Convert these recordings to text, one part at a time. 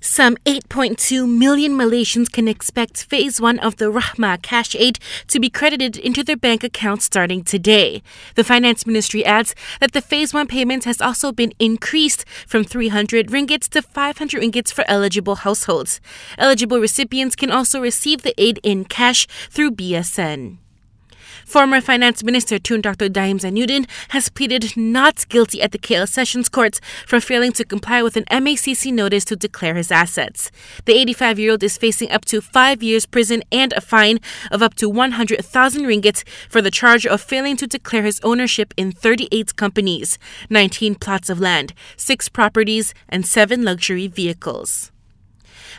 Some 8.2 million Malaysians can expect phase one of the Rahmah cash aid to be credited into their bank accounts starting today. The finance ministry adds that the phase one payment has also been increased from 300 ringgits to 500 ringgits for eligible households. Eligible recipients can also receive the aid in cash through BSN. Former Finance Minister Tun Dr. Daim Zainuddin has pleaded not guilty at the KL Sessions Court for failing to comply with an MACC notice to declare his assets. The 85 year old is facing up to five years prison and a fine of up to 100,000 ringgit for the charge of failing to declare his ownership in 38 companies, 19 plots of land, six properties, and seven luxury vehicles.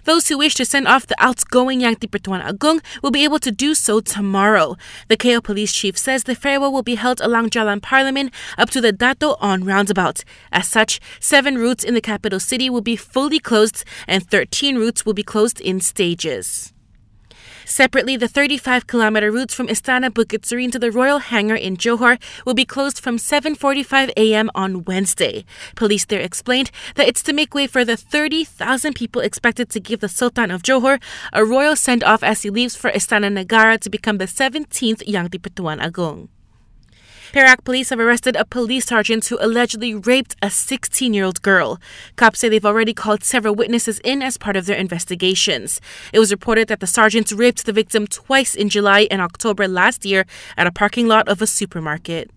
Those who wish to send off the outgoing Yang di-Pertuan Agong will be able to do so tomorrow. The KL police chief says the farewell will be held along Jalan Parliament up to the Dato Onn roundabout. As such, seven routes in the capital city will be fully closed and 13 routes will be closed in stages. Separately, the 35 kilometer routes from Istana Bukit Serene to the Royal Hangar in Johor will be closed from 7:45 a.m. on Wednesday. Police there explained that it's to make way for the 30,000 people expected to give the Sultan of Johor a royal send-off as he leaves for Istana Negara to become the 17th Yang di-Pertuan Agong. Perak police have arrested a police sergeant who allegedly raped a 16 year old girl. Cops say they've already called several witnesses in as part of their investigations. It was reported that the sergeant raped the victim twice in July and October last year at a parking lot of a supermarket.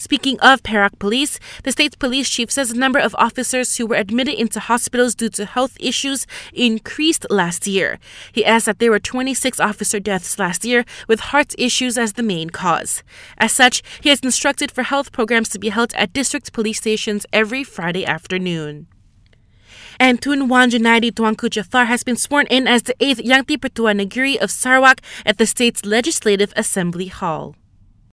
Speaking of Perak police, the state's police chief says the number of officers who were admitted into hospitals due to health issues increased last year. He adds that there were 26 officer deaths last year, with heart issues as the main cause. As such, he has instructed for health programs to be held at district police stations every Friday afternoon and Tun Wan Junaidi Tuanku Jafar has been sworn in as the eighth Yang di-Pertuan Negeri of Sarawak at the state's Legislative Assembly Hall.